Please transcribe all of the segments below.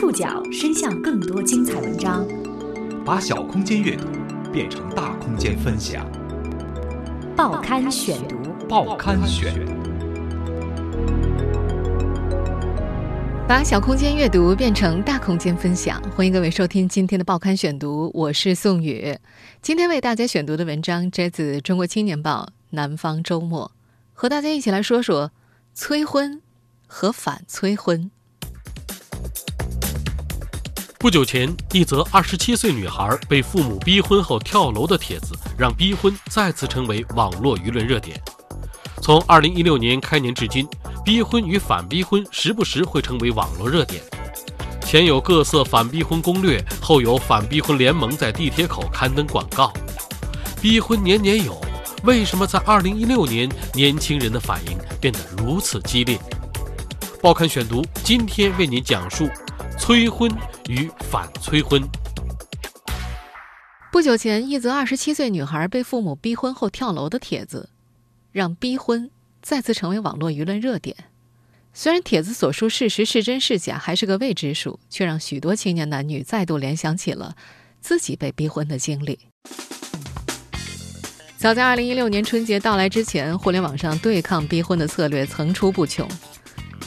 触角伸向更多精彩文章，把小空间阅读变成大空间分享。报刊选读，报刊选。把小空间阅读变成大空间分享，欢迎各位收听今天的报刊选读，我是宋宇。今天为大家选读的文章摘自《中国青年报》《南方周末》，和大家一起来说说催婚和反催婚。不久前，一则二十七岁女孩被父母逼婚后跳楼的帖子，让逼婚再次成为网络舆论热点。从二零一六年开年至今，逼婚与反逼婚时不时会成为网络热点。前有各色反逼婚攻略，后有反逼婚联盟在地铁口刊登广告。逼婚年年有，为什么在二零一六年年轻人的反应变得如此激烈？报刊选读今天为您讲述催婚。与反催婚。不久前，一则二十七岁女孩被父母逼婚后跳楼的帖子，让逼婚再次成为网络舆论热点。虽然帖子所述事实是真是假还是个未知数，却让许多青年男女再度联想起了自己被逼婚的经历。早在二零一六年春节到来之前，互联网上对抗逼婚的策略层出不穷。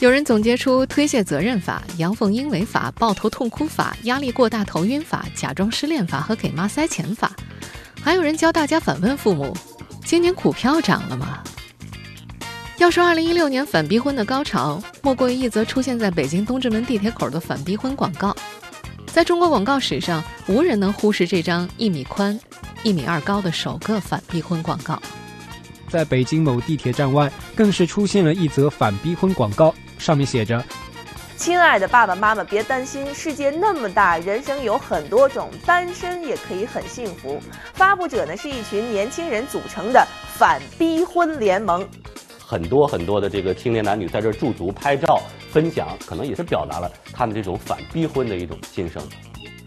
有人总结出推卸责任法、阳奉阴违法、抱头痛哭法、压力过大头晕法、假装失恋法和给妈塞钱法，还有人教大家反问父母：今年股票涨了吗？要说2016年反逼婚的高潮，莫过于一则出现在北京东直门地铁口的反逼婚广告。在中国广告史上，无人能忽视这张一米宽、一米二高的首个反逼婚广告。在北京某地铁站外，更是出现了一则反逼婚广告。上面写着：“亲爱的爸爸妈妈，别担心，世界那么大，人生有很多种，单身也可以很幸福。”发布者呢是一群年轻人组成的反逼婚联盟，很多很多的这个青年男女在这驻足拍照分享，可能也是表达了他们这种反逼婚的一种心声。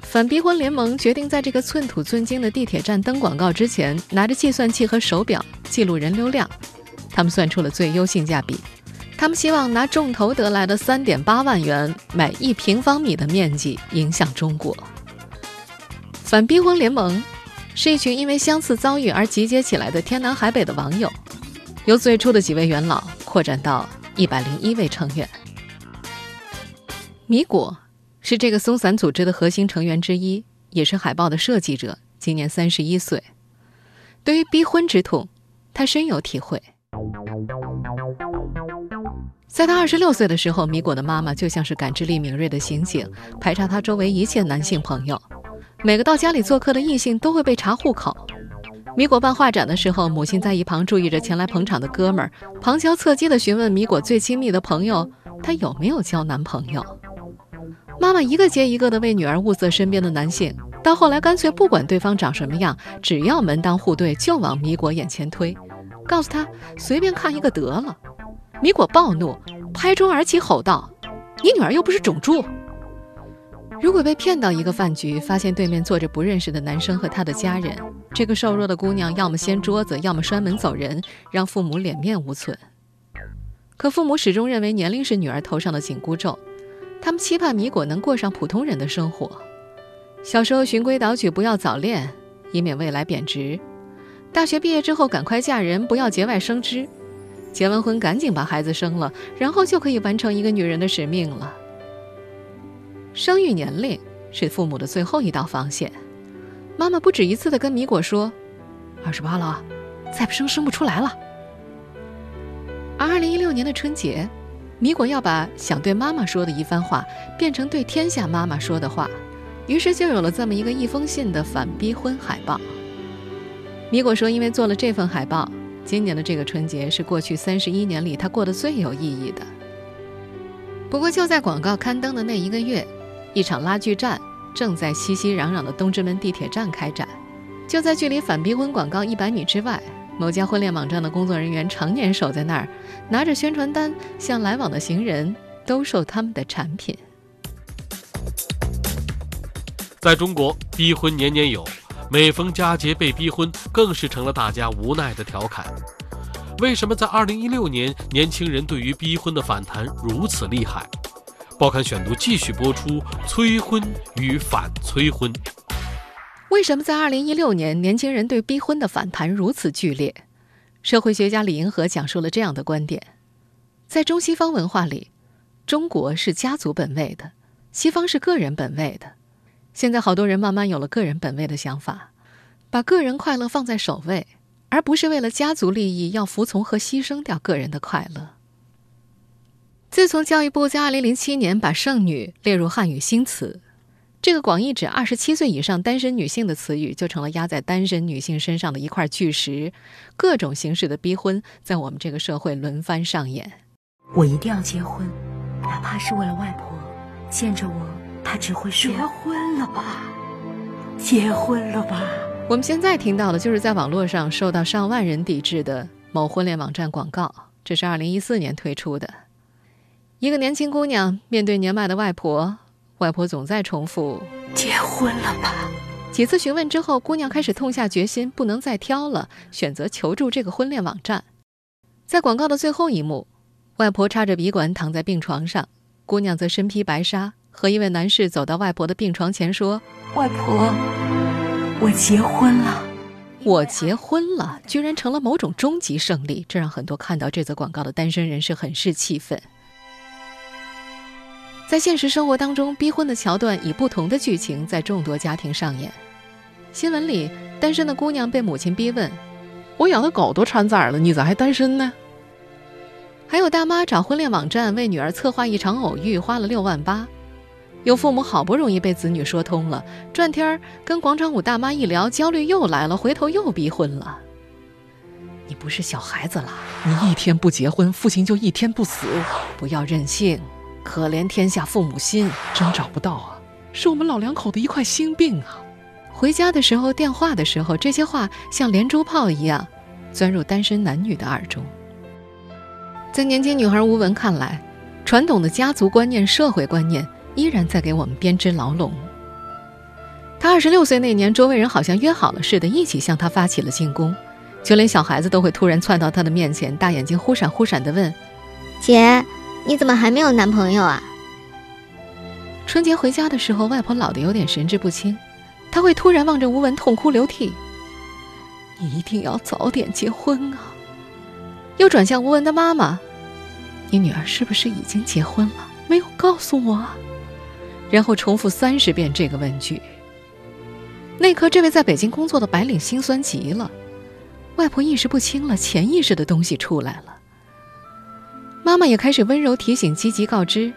反逼婚联盟决定在这个寸土寸金的地铁站登广告之前，拿着计算器和手表记录人流量，他们算出了最优性价比。他们希望拿众筹得来的三点八万元买一平方米的面积，影响中国。反逼婚联盟是一群因为相似遭遇而集结起来的天南海北的网友，由最初的几位元老扩展到一百零一位成员。米果是这个松散组织的核心成员之一，也是海报的设计者，今年三十一岁。对于逼婚之痛，他深有体会。在他二十六岁的时候，米果的妈妈就像是感知力敏锐的刑警，排查他周围一切男性朋友。每个到家里做客的异性都会被查户口。米果办画展的时候，母亲在一旁注意着前来捧场的哥们儿，旁敲侧击地询问米果最亲密的朋友，他有没有交男朋友。妈妈一个接一个地为女儿物色身边的男性，到后来干脆不管对方长什么样，只要门当户对，就往米果眼前推，告诉他随便看一个得了。米果暴怒，拍桌而起，吼道：“你女儿又不是种猪！如果被骗到一个饭局，发现对面坐着不认识的男生和他的家人，这个瘦弱的姑娘要么掀桌子，要么摔门走人，让父母脸面无存。可父母始终认为年龄是女儿头上的紧箍咒，他们期盼米果能过上普通人的生活。小时候循规蹈矩，不要早恋，以免未来贬值；大学毕业之后赶快嫁人，不要节外生枝。”结完婚，赶紧把孩子生了，然后就可以完成一个女人的使命了。生育年龄是父母的最后一道防线。妈妈不止一次的跟米果说：“二十八了，再不生生不出来了。”而二零一六年的春节，米果要把想对妈妈说的一番话变成对天下妈妈说的话，于是就有了这么一个一封信的反逼婚海报。米果说：“因为做了这份海报。”今年的这个春节是过去三十一年里他过得最有意义的。不过就在广告刊登的那一个月，一场拉锯战正在熙熙攘攘的东直门地铁站开展。就在距离反逼婚广告一百米之外，某家婚恋网站的工作人员常年守在那儿，拿着宣传单向来往的行人兜售他们的产品。在中国，逼婚年年有。每逢佳节被逼婚，更是成了大家无奈的调侃。为什么在2016年，年轻人对于逼婚的反弹如此厉害？报刊选读继续播出催婚与反催婚。为什么在二零一六年，年轻人对逼婚的反弹如此剧烈？社会学家李银河讲述了这样的观点：在中西方文化里，中国是家族本位的，西方是个人本位的。现在好多人慢慢有了个人本位的想法，把个人快乐放在首位，而不是为了家族利益要服从和牺牲掉个人的快乐。自从教育部在2007年把“剩女”列入汉语新词，这个广义指27岁以上单身女性的词语，就成了压在单身女性身上的一块巨石。各种形式的逼婚在我们这个社会轮番上演。我一定要结婚，哪怕是为了外婆。见着我，她只会说：“结婚了吧，结婚了吧。”我们现在听到的，就是在网络上受到上万人抵制的某婚恋网站广告。这是2014年推出的。一个年轻姑娘面对年迈的外婆，外婆总在重复“结婚了吧”。几次询问之后，姑娘开始痛下决心，不能再挑了，选择求助这个婚恋网站。在广告的最后一幕，外婆插着鼻管躺在病床上，姑娘则身披白纱，和一位男士走到外婆的病床前说：“外婆，我结婚了，我结婚了，居然成了某种终极胜利，这让很多看到这则广告的单身人士很是气愤。”在现实生活当中，逼婚的桥段以不同的剧情在众多家庭上演。新闻里，单身的姑娘被母亲逼问：“我养的狗都产崽了，你咋还单身呢？”还有大妈找婚恋网站为女儿策划一场偶遇，花了六万八。有父母好不容易被子女说通了，转天儿跟广场舞大妈一聊，焦虑又来了，回头又逼婚了。你不是小孩子了，你一天不结婚，父亲就一天不死。不要任性。可怜天下父母心，真找不到啊！是我们老两口的一块心病啊！回家的时候，电话的时候，这些话像连珠炮一样，钻入单身男女的耳中。在年轻女孩吴文看来，传统的家族观念、社会观念依然在给我们编织牢笼。他二十六岁那年，周围人好像约好了似的，一起向他发起了进攻，就连小孩子都会突然窜到他的面前，大眼睛忽闪忽闪地问：“姐。”你怎么还没有男朋友啊？春节回家的时候，外婆老的有点神志不清，她会突然望着吴文痛哭流涕：“你一定要早点结婚啊！”又转向吴文的妈妈：“你女儿是不是已经结婚了？没有告诉我。”然后重复三十遍这个问句。那刻，这位在北京工作的白领心酸极了，外婆意识不清了，潜意识的东西出来了。妈妈也开始温柔提醒，积极告知，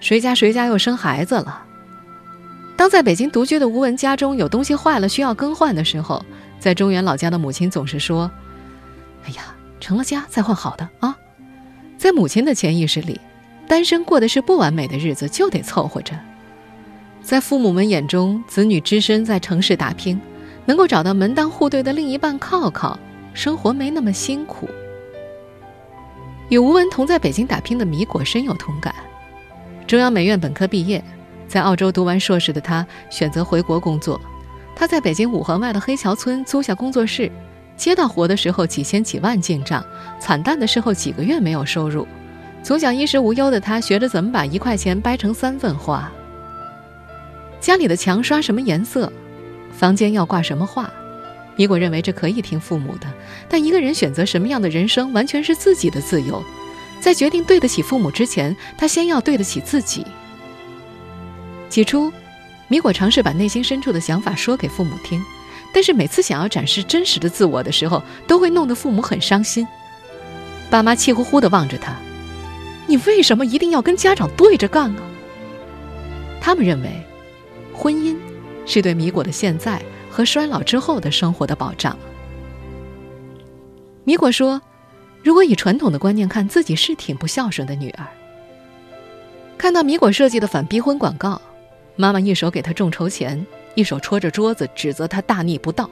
谁家谁家又生孩子了。当在北京独居的吴文家中有东西坏了需要更换的时候，在中原老家的母亲总是说：“哎呀，成了家再换好的啊。”在母亲的潜意识里，单身过的是不完美的日子，就得凑合着。在父母们眼中，子女只身在城市打拼，能够找到门当户对的另一半靠靠，生活没那么辛苦。与吴文同在北京打拼的米果深有同感。中央美院本科毕业，在澳洲读完硕士的他选择回国工作。他在北京五环外的黑桥村租下工作室，接到活的时候几千几万进账，惨淡的时候几个月没有收入。从小衣食无忧的他，学着怎么把一块钱掰成三份花。家里的墙刷什么颜色，房间要挂什么画。米果认为这可以听父母的，但一个人选择什么样的人生，完全是自己的自由。在决定对得起父母之前，他先要对得起自己。起初，米果尝试把内心深处的想法说给父母听，但是每次想要展示真实的自我的时候，都会弄得父母很伤心。爸妈气呼呼地望着他：“你为什么一定要跟家长对着干啊？”他们认为，婚姻是对米果的现在。和衰老之后的生活的保障。米果说：“如果以传统的观念看，自己是挺不孝顺的女儿。”看到米果设计的反逼婚广告，妈妈一手给他众筹钱，一手戳着桌子指责他大逆不道：“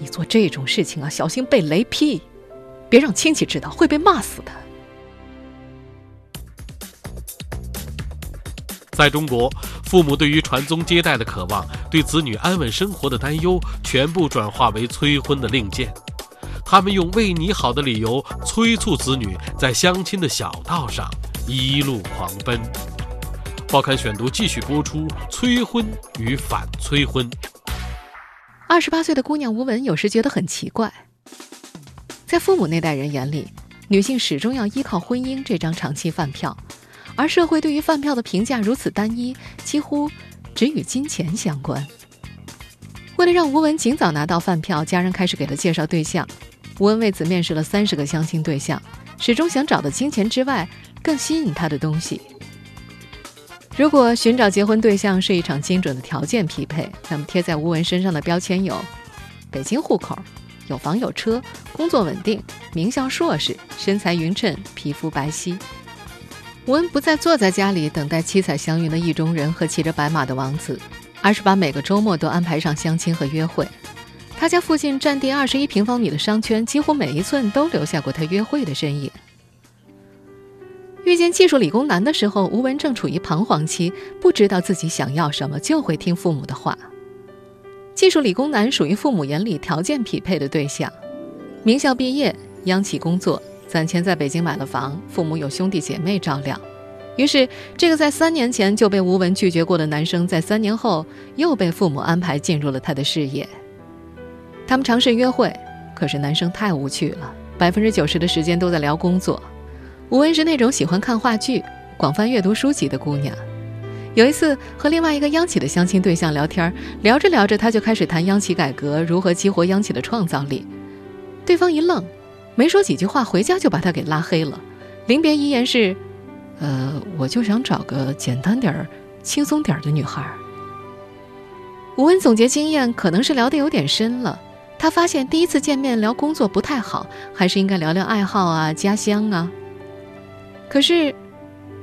你做这种事情啊，小心被雷劈，别让亲戚知道，会被骂死的。”在中国，父母对于传宗接代的渴望，对子女安稳生活的担忧，全部转化为催婚的令箭。他们用“为你好”的理由，催促子女在相亲的小道上一路狂奔。报刊选读继续播出：催婚与反催婚。二十八岁的姑娘吴文有时觉得很奇怪，在父母那代人眼里，女性始终要依靠婚姻这张长期饭票，而社会对于饭票的评价如此单一，几乎只与金钱相关。为了让吴文尽早拿到饭票，家人开始给他介绍对象。吴文为此面试了三十个相亲对象，始终想找的金钱之外更吸引他的东西。如果寻找结婚对象是一场精准的条件匹配，那么贴在吴文身上的标签有：北京户口、有房有车、工作稳定、名校硕士、身材匀称、皮肤白皙。吴文不再坐在家里等待七彩祥云的意中人和骑着白马的王子。而是把每个周末都安排上相亲和约会。他家附近占地二十一平方米的商圈，几乎每一寸都留下过他约会的身影。遇见技术理工男的时候，吴文正处于彷徨期，不知道自己想要什么，就会听父母的话。技术理工男属于父母眼里条件匹配的对象，名校毕业，央企工作，攒钱在北京买了房，父母有兄弟姐妹照料。于是，这个在三年前就被吴文拒绝过的男生，在三年后又被父母安排进入了他的事业。他们尝试约会，可是男生太无趣了，百分之九十的时间都在聊工作。吴文是那种喜欢看话剧、广泛阅读书籍的姑娘。有一次和另外一个央企的相亲对象聊天，聊着聊着，他就开始谈央企改革如何激活央企的创造力。对方一愣，没说几句话，回家就把他给拉黑了。临别遗言是。呃，我就想找个简单点儿、轻松点儿的女孩。吴文总结经验，可能是聊得有点深了。他发现第一次见面聊工作不太好，还是应该聊聊爱好啊、家乡啊。可是，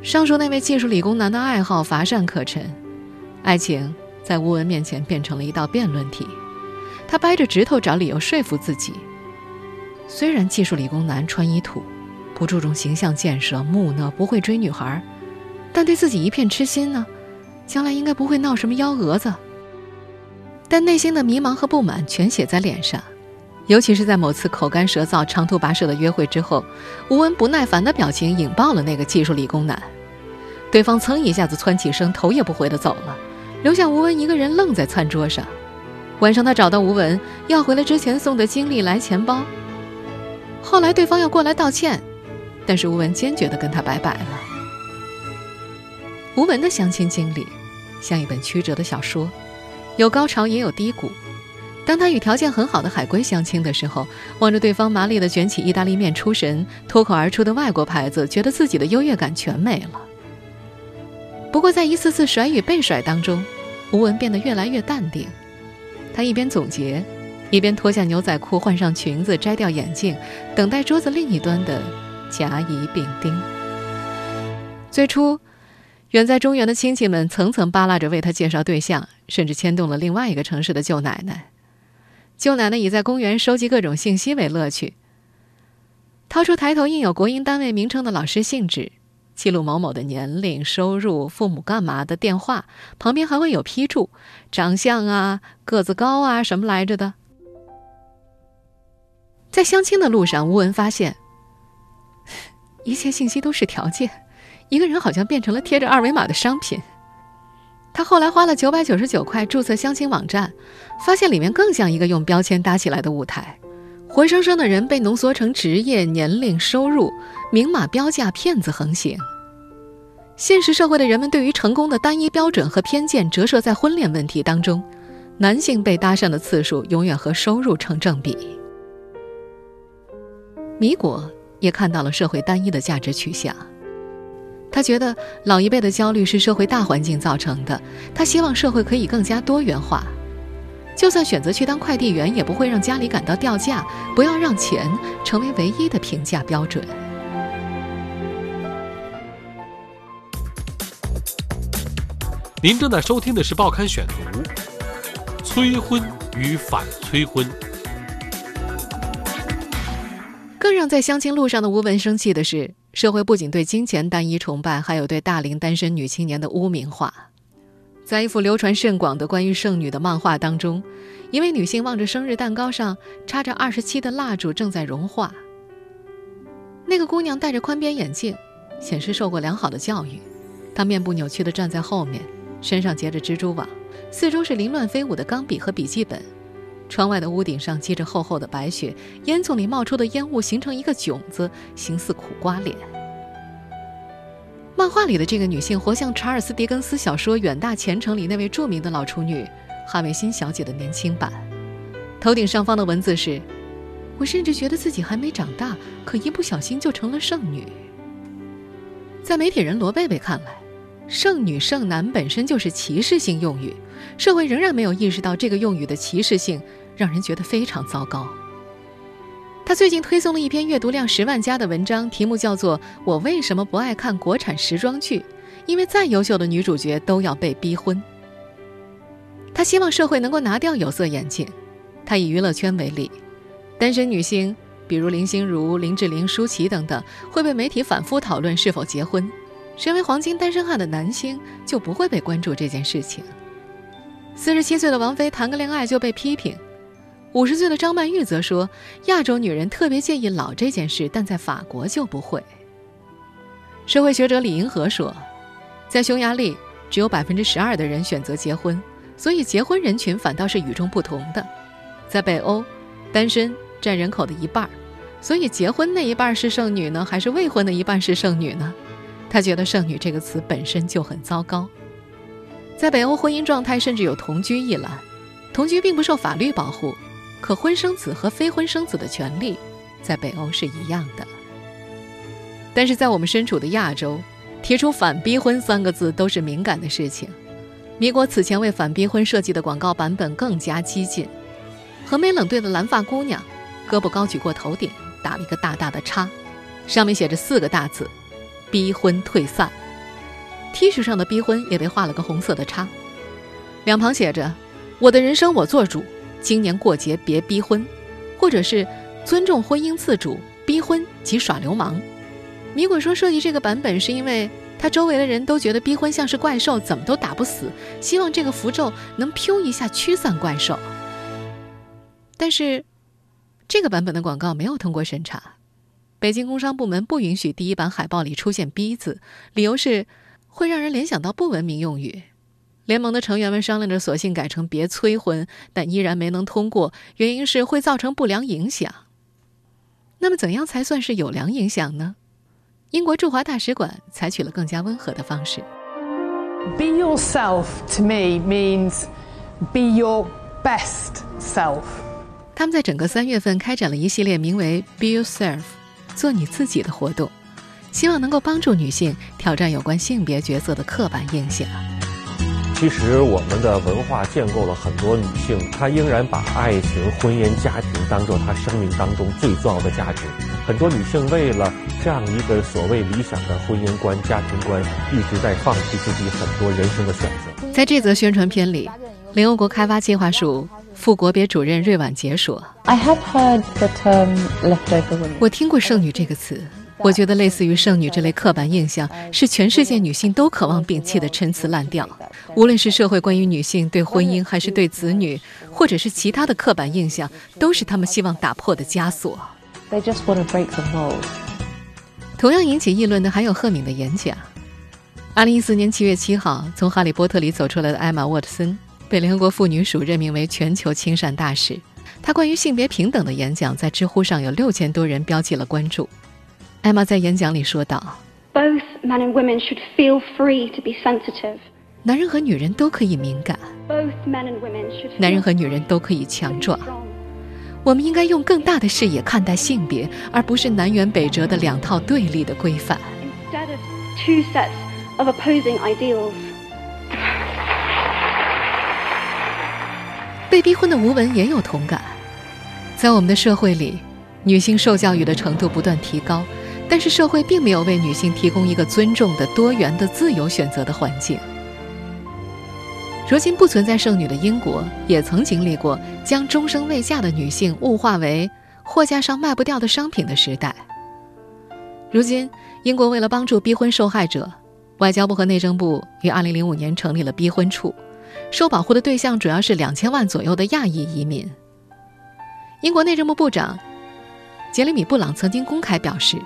上述那位技术理工男的爱好乏善可陈，爱情在吴文面前变成了一道辩论题。他掰着指头找理由说服自己：虽然技术理工男穿衣土。不注重形象建设，木讷，不会追女孩，但对自己一片痴心呢。将来应该不会闹什么幺蛾子。但内心的迷茫和不满全写在脸上，尤其是在某次口干舌燥、长途跋涉的约会之后，吴文不耐烦的表情引爆了那个技术理工男。对方噌一下子窜起身，头也不回的走了，留下吴文一个人愣在餐桌上。晚上，他找到吴文，要回了之前送的金利来钱包。后来，对方要过来道歉。但是吴文坚决地跟他拜拜了。吴文的相亲经历像一本曲折的小说，有高潮也有低谷。当他与条件很好的海归相亲的时候，望着对方麻利地卷起意大利面出神，脱口而出的外国牌子，觉得自己的优越感全没了。不过在一次次甩与被甩当中，吴文变得越来越淡定。他一边总结，一边脱下牛仔裤，换上裙子，摘掉眼镜，等待桌子另一端的。甲乙丙丁。最初，远在中原的亲戚们层层扒拉着为他介绍对象，甚至牵动了另外一个城市的舅奶奶。舅奶奶以在公园收集各种信息为乐趣，掏出抬头印有国营单位名称的老师信纸，记录某某的年龄、收入、父母干嘛的电话，旁边还会有批注：长相啊、个子高啊什么来着的。在相亲的路上，吴文发现。一切信息都是条件，一个人好像变成了贴着二维码的商品。他后来花了九百九十九块注册相亲网站，发现里面更像一个用标签搭起来的舞台，活生生的人被浓缩成职业、年龄、收入，明码标价，骗子横行。现实社会的人们对于成功的单一标准和偏见折射在婚恋问题当中，男性被搭讪的次数永远和收入成正比。米果。也看到了社会单一的价值取向，他觉得老一辈的焦虑是社会大环境造成的，他希望社会可以更加多元化，就算选择去当快递员，也不会让家里感到掉价，不要让钱成为唯一的评价标准。您正在收听的是《报刊选读》，催婚与反催婚。更让在相亲路上的吴文生气的是，社会不仅对金钱单一崇拜，还有对大龄单身女青年的污名化。在一幅流传甚广的关于剩女的漫画当中，一位女性望着生日蛋糕上插着二十七的蜡烛，正在融化。那个姑娘戴着宽边眼镜，显示受过良好的教育。她面部扭曲地站在后面，身上结着蜘蛛网，四周是凌乱飞舞的钢笔和笔记本。窗外的屋顶上积着厚厚的白雪，烟囱里冒出的烟雾形成一个囧子，形似苦瓜脸。漫画里的这个女性活像查尔斯·狄更斯小说《远大前程》里那位著名的老处女哈维辛小姐的年轻版。头顶上方的文字是：“我甚至觉得自己还没长大，可一不小心就成了剩女。”在媒体人罗贝贝看来，“剩女”“剩男”本身就是歧视性用语，社会仍然没有意识到这个用语的歧视性，让人觉得非常糟糕。他最近推送了一篇阅读量十万加的文章，题目叫做《我为什么不爱看国产时装剧》，因为再优秀的女主角都要被逼婚。他希望社会能够拿掉有色眼镜。他以娱乐圈为例，单身女星，比如林心如、林志玲、舒淇等等，会被媒体反复讨论是否结婚。身为黄金单身汉的男星，就不会被关注这件事情。四十七岁的王菲谈个恋爱就被批评，五十岁的张曼玉则说，亚洲女人特别介意老这件事，但在法国就不会。社会学者李银河说，在匈牙利，只有百分之十二的人选择结婚，所以结婚人群反倒是与众不同的。在北欧，单身占人口的一半，所以结婚那一半是剩女呢，还是未婚的一半是剩女呢？他觉得“剩女”这个词本身就很糟糕。在北欧，婚姻状态甚至有同居一栏，同居并不受法律保护，可婚生子和非婚生子的权利在北欧是一样的。但是在我们身处的亚洲，提出“反逼婚”三个字都是敏感的事情。米果此前为反逼婚设计的广告版本更加激进。和美冷对的蓝发姑娘，胳膊高举过头顶，打了一个大大的叉，上面写着四个大字：“逼婚退散。”T 恤上的“逼婚”也被画了个红色的叉，两旁写着：“我的人生我做主，今年过节别逼婚。”或者是“尊重婚姻自主，逼婚即耍流氓。”米果说设计这个版本是因为他周围的人都觉得逼婚像是怪兽，怎么都打不死，希望这个符咒能飘一下驱散怪兽。但是，这个版本的广告没有通过审查。北京工商部门不允许第一版海报里出现“逼”字，理由是会让人联想到不文明用语。联盟的成员们商量着，索性改成“别催婚”，但依然没能通过，原因是会造成不良影响。那么，怎样才算是有良影响呢？英国驻华大使馆采取了更加温和的方式。Be yourself to me means be your best self. 他们在整个三月份开展了一系列名为 “Be Yourself”，做你自己的活动，希望能够帮助女性挑战有关性别角色的刻板印象。其实，我们的文化建构了很多女性，她仍然把爱情、婚姻、家庭当做她生命当中最重要的价值。很多女性为了这样一个所谓理想的婚姻观、家庭观，一直在放弃自己很多人生的选择。在这则宣传片里，联合国开发计划署。副国别主任芮婉杰说：“I have heard the term leftover women。我听过‘剩女’这个词，我觉得类似于‘剩女’这类刻板印象是全世界女性都渴望摒弃的陈词滥调。无论是社会关于女性对婚姻，还是对子女，或者是其他的刻板印象，都是他们希望打破的枷锁。They just want to break the mold。同样引起议论的还有赫敏的演讲。二零一四年七月七号，从《哈利波特》里走出来的艾玛沃特森。”被联合国妇女署任命为全球亲善大使，她关于性别平等的演讲在知乎上有六千多人标记了关注。艾玛在演讲里说道：“Both men and women should feel free to be sensitive。男人和女人都可以敏感。Both men and women should。男人和女人都可以强壮。我们应该用更大的视野看待性别，而不是南辕北辙的两套对立的规范。Instead of two sets of opposing ideals。”被逼婚的吴文也有同感，在我们的社会里，女性受教育的程度不断提高，但是社会并没有为女性提供一个尊重的、多元的、自由选择的环境。如今不存在剩女的英国，也曾经历过将终生未嫁的女性物化为货架上卖不掉的商品的时代。如今，英国为了帮助逼婚受害者，外交部和内政部于2005年成立了逼婚处。受保护的对象主要是两千万左右的亚裔移民。英国内政部部长杰里米·布朗曾经公开表示，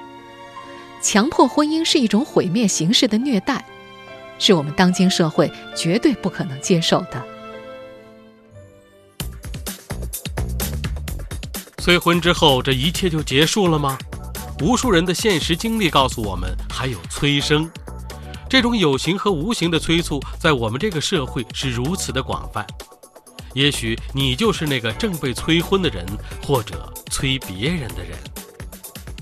强迫婚姻是一种毁灭形式的虐待。是我们当今社会绝对不可能接受的。催婚之后，这一切就结束了吗？无数人的现实经历告诉我们，还有催生。这种有形和无形的催促，在我们这个社会是如此的广泛。也许你就是那个正被催婚的人，或者催别人的人。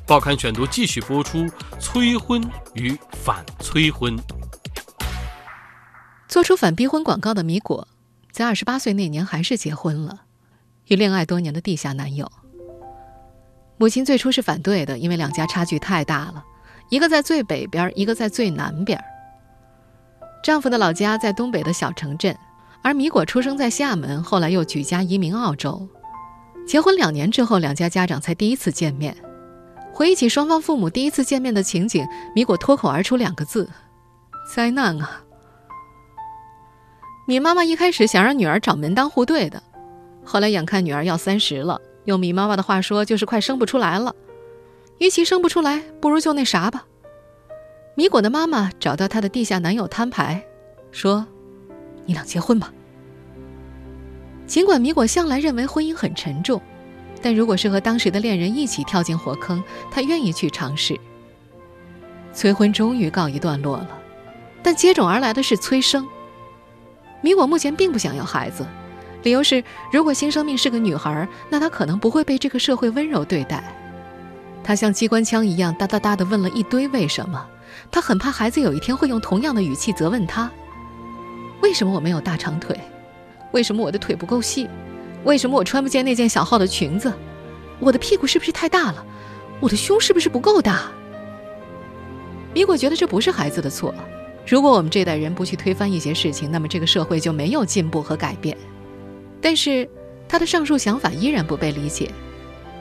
报刊选读继续播出：催婚与反催婚。做出反逼婚广告的米果，在二十八岁那年还是结婚了，与恋爱多年的地下男友。母亲最初是反对的，因为两家差距太大了，一个在最北边，一个在最南边。丈夫的老家在东北的小城镇，而米果出生在厦门，后来又举家移民澳洲。结婚两年之后，两家家长才第一次见面。回忆起双方父母第一次见面的情景，米果脱口而出两个字：“灾难啊！”米妈妈一开始想让女儿找门当户对的，后来眼看女儿要三十了，用米妈妈的话说，就是快生不出来了。与其生不出来，不如就那啥吧。米果的妈妈找到她的地下男友摊牌，说：“你俩结婚吧。”尽管米果向来认为婚姻很沉重，但如果是和当时的恋人一起跳进火坑，她愿意去尝试。催婚终于告一段落了，但接踵而来的是催生。米果目前并不想要孩子，理由是如果新生命是个女孩，那她可能不会被这个社会温柔对待。她像机关枪一样哒哒哒地问了一堆为什么。他很怕孩子有一天会用同样的语气责问他：“为什么我没有大长腿？为什么我的腿不够细？为什么我穿不见那件小号的裙子？我的屁股是不是太大了？我的胸是不是不够大？”米果觉得这不是孩子的错。如果我们这代人不去推翻一些事情，那么这个社会就没有进步和改变。但是他的上述想法依然不被理解。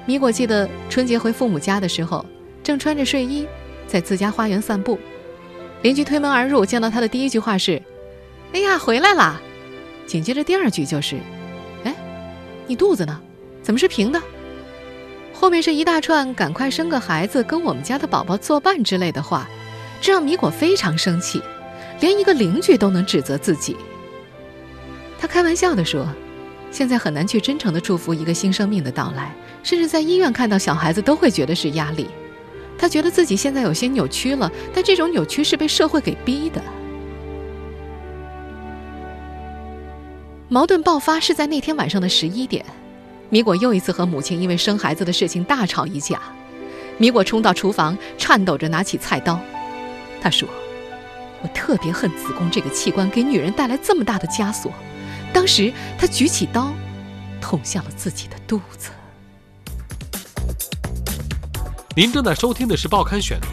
米果记得春节回父母家的时候，正穿着睡衣。在自家花园散步，邻居推门而入，见到他的第一句话是：“哎呀，回来啦！”紧接着第二句就是：“，你肚子呢？怎么是平的？”后面是一大串“赶快生个孩子，跟我们家的宝宝作伴”之类的话，这让米果非常生气，连一个邻居都能指责自己。他开玩笑地说：“现在很难去真诚地祝福一个新生命的到来，甚至在医院看到小孩子都会觉得是压力。”他觉得自己现在有些扭曲了，但这种扭曲是被社会给逼的。矛盾爆发是在那天晚上的十一点，米果又一次和母亲因为生孩子的事情大吵一架。米果冲到厨房，颤抖着拿起菜刀。他说：“我特别恨子宫这个器官给女人带来这么大的枷锁。”当时他举起刀，捅向了自己的肚子。您正在收听的是《报刊选读》，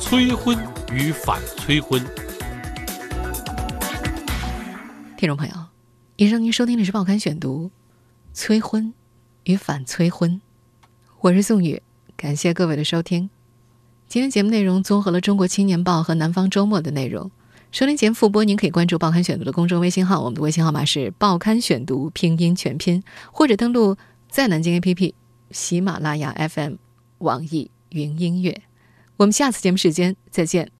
催婚与反催婚。听众朋友，以上您收听的是《报刊选读》，催婚与反催婚。我是宋宇，感谢各位的收听。今天节目内容综合了《中国青年报》和《南方周末》的内容。收听节目复播，您可以关注《报刊选读》的公众微信号，我们的微信号码是《报刊选读》拼音全拼，或者登录在南京 APP、喜马拉雅 FM。网易云音乐，我们下次节目时间再见。